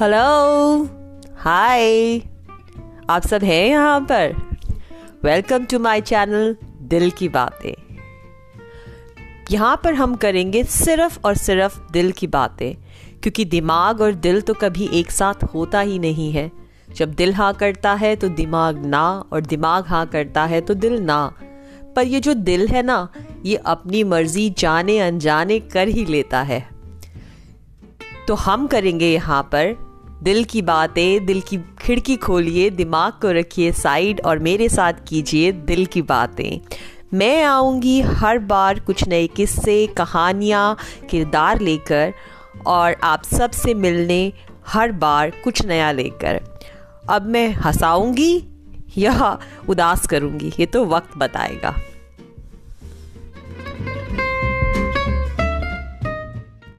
Hello hi आप सब हैं यहाँ पर? वेलकम टू माय चैनल दिल की बातें यहाँ पर हम करेंगे सिर्फ़ और सिर्फ़ दिल की बातें, क्योंकि दिमाग और दिल तो कभी एक साथ होता ही नहीं है। जब दिल हाँ करता है तो दिमाग ना, और दिमाग हाँ करता है तो दिल ना। पर ये जो दिल है ना, ये अपनी मर्ज़ी जाने अनजाने कर ही लेता है। तो हम करेंगे यहाँ पर दिल की बातें, दिल की खिड़की खोलिए, दिमाग को रखिए साइड और मेरे साथ कीजिए दिल की बातें। मैं आऊँगी हर बार कुछ नए किस्से, कहानियाँ, किरदार लेकर और आप सबसे मिलने हर बार कुछ नया लेकर। अब मैं हंसाऊँगी या उदास करूँगी, ये तो वक्त बताएगा।